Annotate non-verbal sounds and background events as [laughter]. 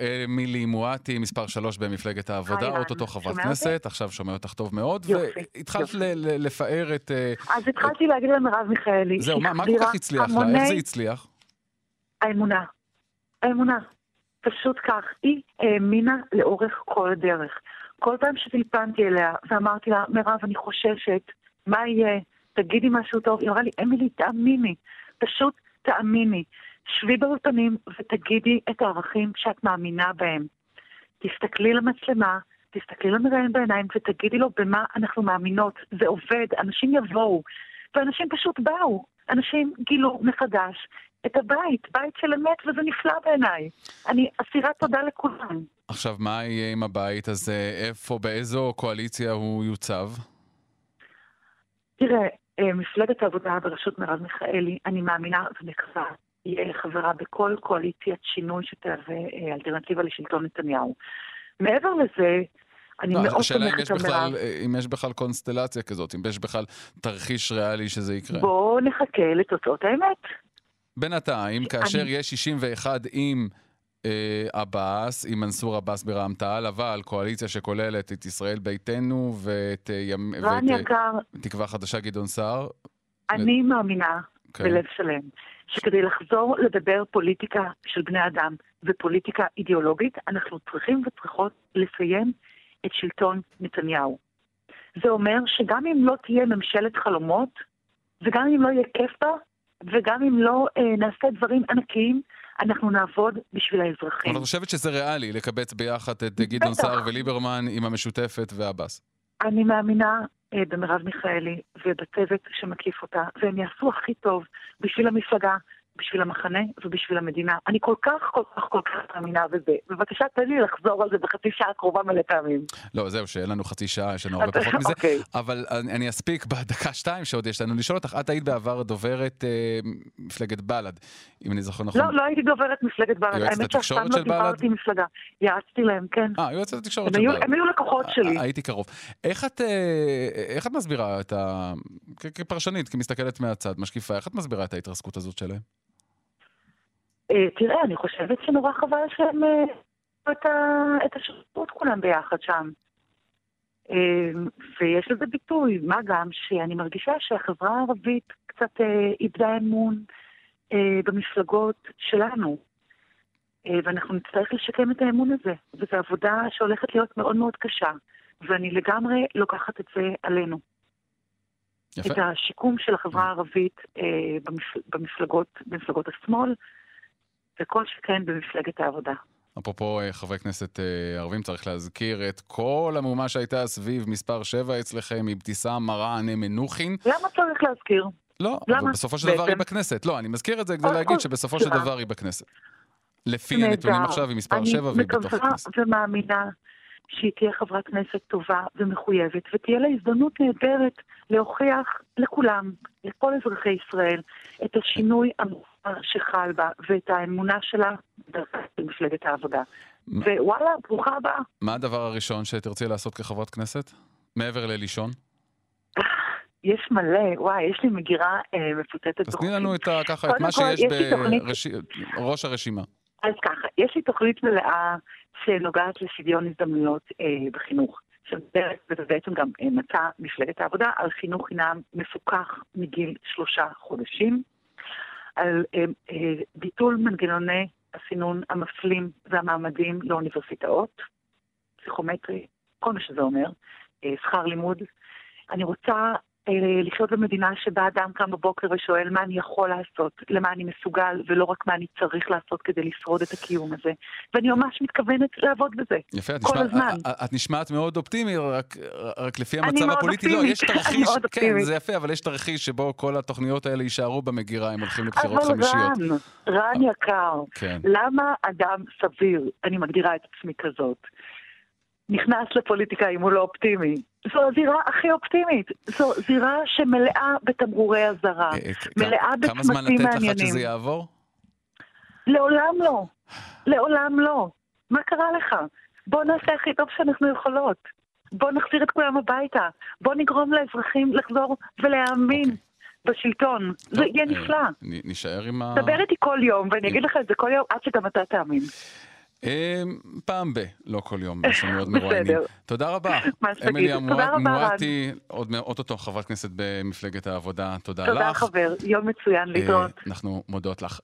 אמילי מואטי, מספר 3 במפלגת העבודה, אוטוטו. חברת כנסת, עכשיו שומע אותך טוב מאוד, והתחלת לפאר את... אה, אז התחלתי להגיד למרב מיכאלי, זהו, מה כל כך הצליח לה? איך זה הצליח? האמונה. האמונה. פשוט כך. היא האמינה לאורך כל הדרך. כל פעם שטלפנתי אליה ואמרתי לה, מירב, אני חוששת, מה יהיה? תגידי משהו טוב. היא אמרה לי, אמילי, תאמיני. פשוט תאמיני. שבי באולפנים ותגידי את הערכים שאת מאמינה בהם. תסתכלי למצלמה, תסתכלי למראיין בעיניים ותגידי לו במה אנחנו מאמינות. זה עובד, אנשים יבואו. ואנשים פשוט באו. אנשים גילו מחדש את הבית, בית של אמת, וזה נפלא בעיניי. אני אסירת תודה לכולם. עכשיו, מה יהיה עם הבית הזה? איפה, באיזו קואליציה הוא יוצב? תראה, אה, מפלגת העבודה בראשות מרב מיכאלי, אני מאמינה ומקווה, יהיה חברה בכל קואליציית שינוי שתהווה אה, אלטרנטיבה לשלטון נתניהו. מעבר לזה, אני לא, מאוד השאלה אם תומכת יש בכלל, במרב. אם יש בכלל קונסטלציה כזאת, אם יש בכלל תרחיש ריאלי שזה יקרה. בואו נחכה לתוצאות האמת. בינתיים, כאשר אני- יש 61 עם אה, עבאס, עם מנסור עבאס ברע"מ תע"ל, אבל קואליציה שכוללת את ישראל ביתנו ואת, אה, ימ... ואת יקר, אה, תקווה חדשה גדעון סער. אני מאמינה כן. בלב שלם, שכדי לחזור לדבר פוליטיקה של בני אדם ופוליטיקה אידיאולוגית, אנחנו צריכים וצריכות לסיים את שלטון נתניהו. זה אומר שגם אם לא תהיה ממשלת חלומות, וגם אם לא יהיה כיף בה, וגם אם לא אה, נעשה דברים ענקיים, אנחנו נעבוד בשביל האזרחים. אבל את חושבת שזה ריאלי לקבץ ביחד את אה, גדעון. סער וליברמן עם המשותפת ועבאס? אני מאמינה במרב מיכאלי ובצוות שמקיף אותה, והם יעשו הכי טוב בשביל המפלגה, בשביל המחנה ובשביל המדינה. אני כל כך, כל כך, כל כך מאמינה בזה. בבקשה, תן לי לחזור על זה בחצי שעה הקרובה מלא פעמים. לא, זהו, שאין לנו חצי שעה, יש לנו הרבה [laughs] פחות מזה. אוקיי. אבל אני אני אספיק [laughs] בדקה-שתיים שעוד יש לנו לשאול אותך. את היית בעבר דוברת אה, מפלגת בל"ד, אם אני זוכר נכון. לא, לא הייתי דוברת מפלגת בל"ד. יועצת האמת שאף התקשורת לא של בל"ד? דיברתי עם מפלגה. יעצתי להם, כן. אה, יועצת התקשורת של בל"ד. הם היו לקוחות שלי. אה, הייתי קרוב. איך את, אה, איך את מסבירה את ה... כפרשנית, כמסתכלת מהצד, משקיפה, איך את מסבירה את ההתרסקות הזאת שלהם? אה, תראה, אני חושבת שנורא חבל שהם אה, את השירות כולם ביחד שם. אה, ויש לזה ביטוי, מה גם שאני מרגישה שהחברה הערבית קצת איבדה אמון במפלגות שלנו. ואנחנו נצטרך לשקם את האמון הזה, וזו עבודה שהולכת להיות מאוד מאוד קשה, ואני לגמרי לוקחת את זה עלינו. יפה. את השיקום של החברה הערבית אה, במפ... במפלגות, במפלגות השמאל, וכל שכן במפלגת העבודה. אפרופו אה, חברי כנסת אה, ערבים, צריך להזכיר את כל המהומה שהייתה סביב מספר 7 אצלכם, אבתיסאם מראענה מנוחין. למה צריך להזכיר? לא, למה? אבל בסופו של דבר היא בעצם- בכנסת. לא, אני מזכיר את זה כדי אה, להגיד אה, שבסופו של. דבר היא בכנסת. לפי נהדר. הנתונים עכשיו היא מספר 7 והיא בתוך אני הכנסת. מקווה ומאמינה שהיא תהיה חברת כנסת טובה ומחויבת, ותהיה לה הזדמנות נהדרת להוכיח לכולם, לכל אזרחי ישראל, את השינוי המוכר שחל בה, ואת האמונה שלה במפלגת העבודה. ווואלה, ברוכה הבאה. מה הדבר הראשון שתרצי לעשות כחברת כנסת? מעבר ללישון? [laughs] יש מלא, וואי, יש לי מגירה אה, מפוצצת אז תני לנו את ה- ככה את מה כל, שיש יש לי תוכנית- בראש הרשימה. אז ככה, יש לי תוכנית מלאה שנוגעת לשוויון הזדמנויות אה, בחינוך. שמדברת, וזה בעצם גם אה, מצע מפלגת העבודה, על חינוך חינם מפוקח מגיל שלושה חודשים, על אה, אה, ביטול מנגנוני הסינון המפלים והמעמדים לאוניברסיטאות, פסיכומטרי, כל מה שזה אומר, אה, שכר לימוד. אני רוצה לחיות במדינה שבה אדם קם בבוקר ושואל מה אני יכול לעשות, למה אני מסוגל, ולא רק מה אני צריך לעשות כדי לשרוד את הקיום הזה. ואני ממש מתכוונת לעבוד בזה. יפה, את כל נשמע- הזמן. את- נשמעת מאוד אופטימי, רק, רק לפי המצב הפוליטי, לא, יש [laughs] תרחיש, כן. זה יפה, אבל יש תרחיש שבו כל התוכניות האלה יישארו במגירה, הם הולכים לבחירות אבל חמישיות. רן, רן יקר, כן. למה אדם סביר, אני מגדירה את עצמי כזאת, נכנס לפוליטיקה אם הוא לא אופטימי? זו הזירה הכי אופטימית. זו זירה שמלאה בתמרורי אזהרה. אה, כ- מלאה כמה זמן בצמתים לתת לך עד מעניינים. שזה יעבור? לעולם לא. לעולם לא. מה קרה לך? בוא נעשה הכי טוב שאנחנו יכולות. בוא נחזיר את כולם הביתה. בוא נגרום לאזרחים לחזור ולהאמין אוקיי. בשלטון. זה טוב, יהיה אה, נפלא. נ- נשאר עם ה... דבר איתי כל יום, ואני אגיד לך את זה כל יום עד שגם אתה תאמין. פעם ב, לא כל יום, [laughs] יש לנו עוד מרואיינים. תודה רבה. אמילי תודה רבה, רן. מואטי, עוד אוטוטו חברת כנסת במפלגת העבודה, תודה לך. תודה חבר, יום מצוין, להתראות. אנחנו מודות לך.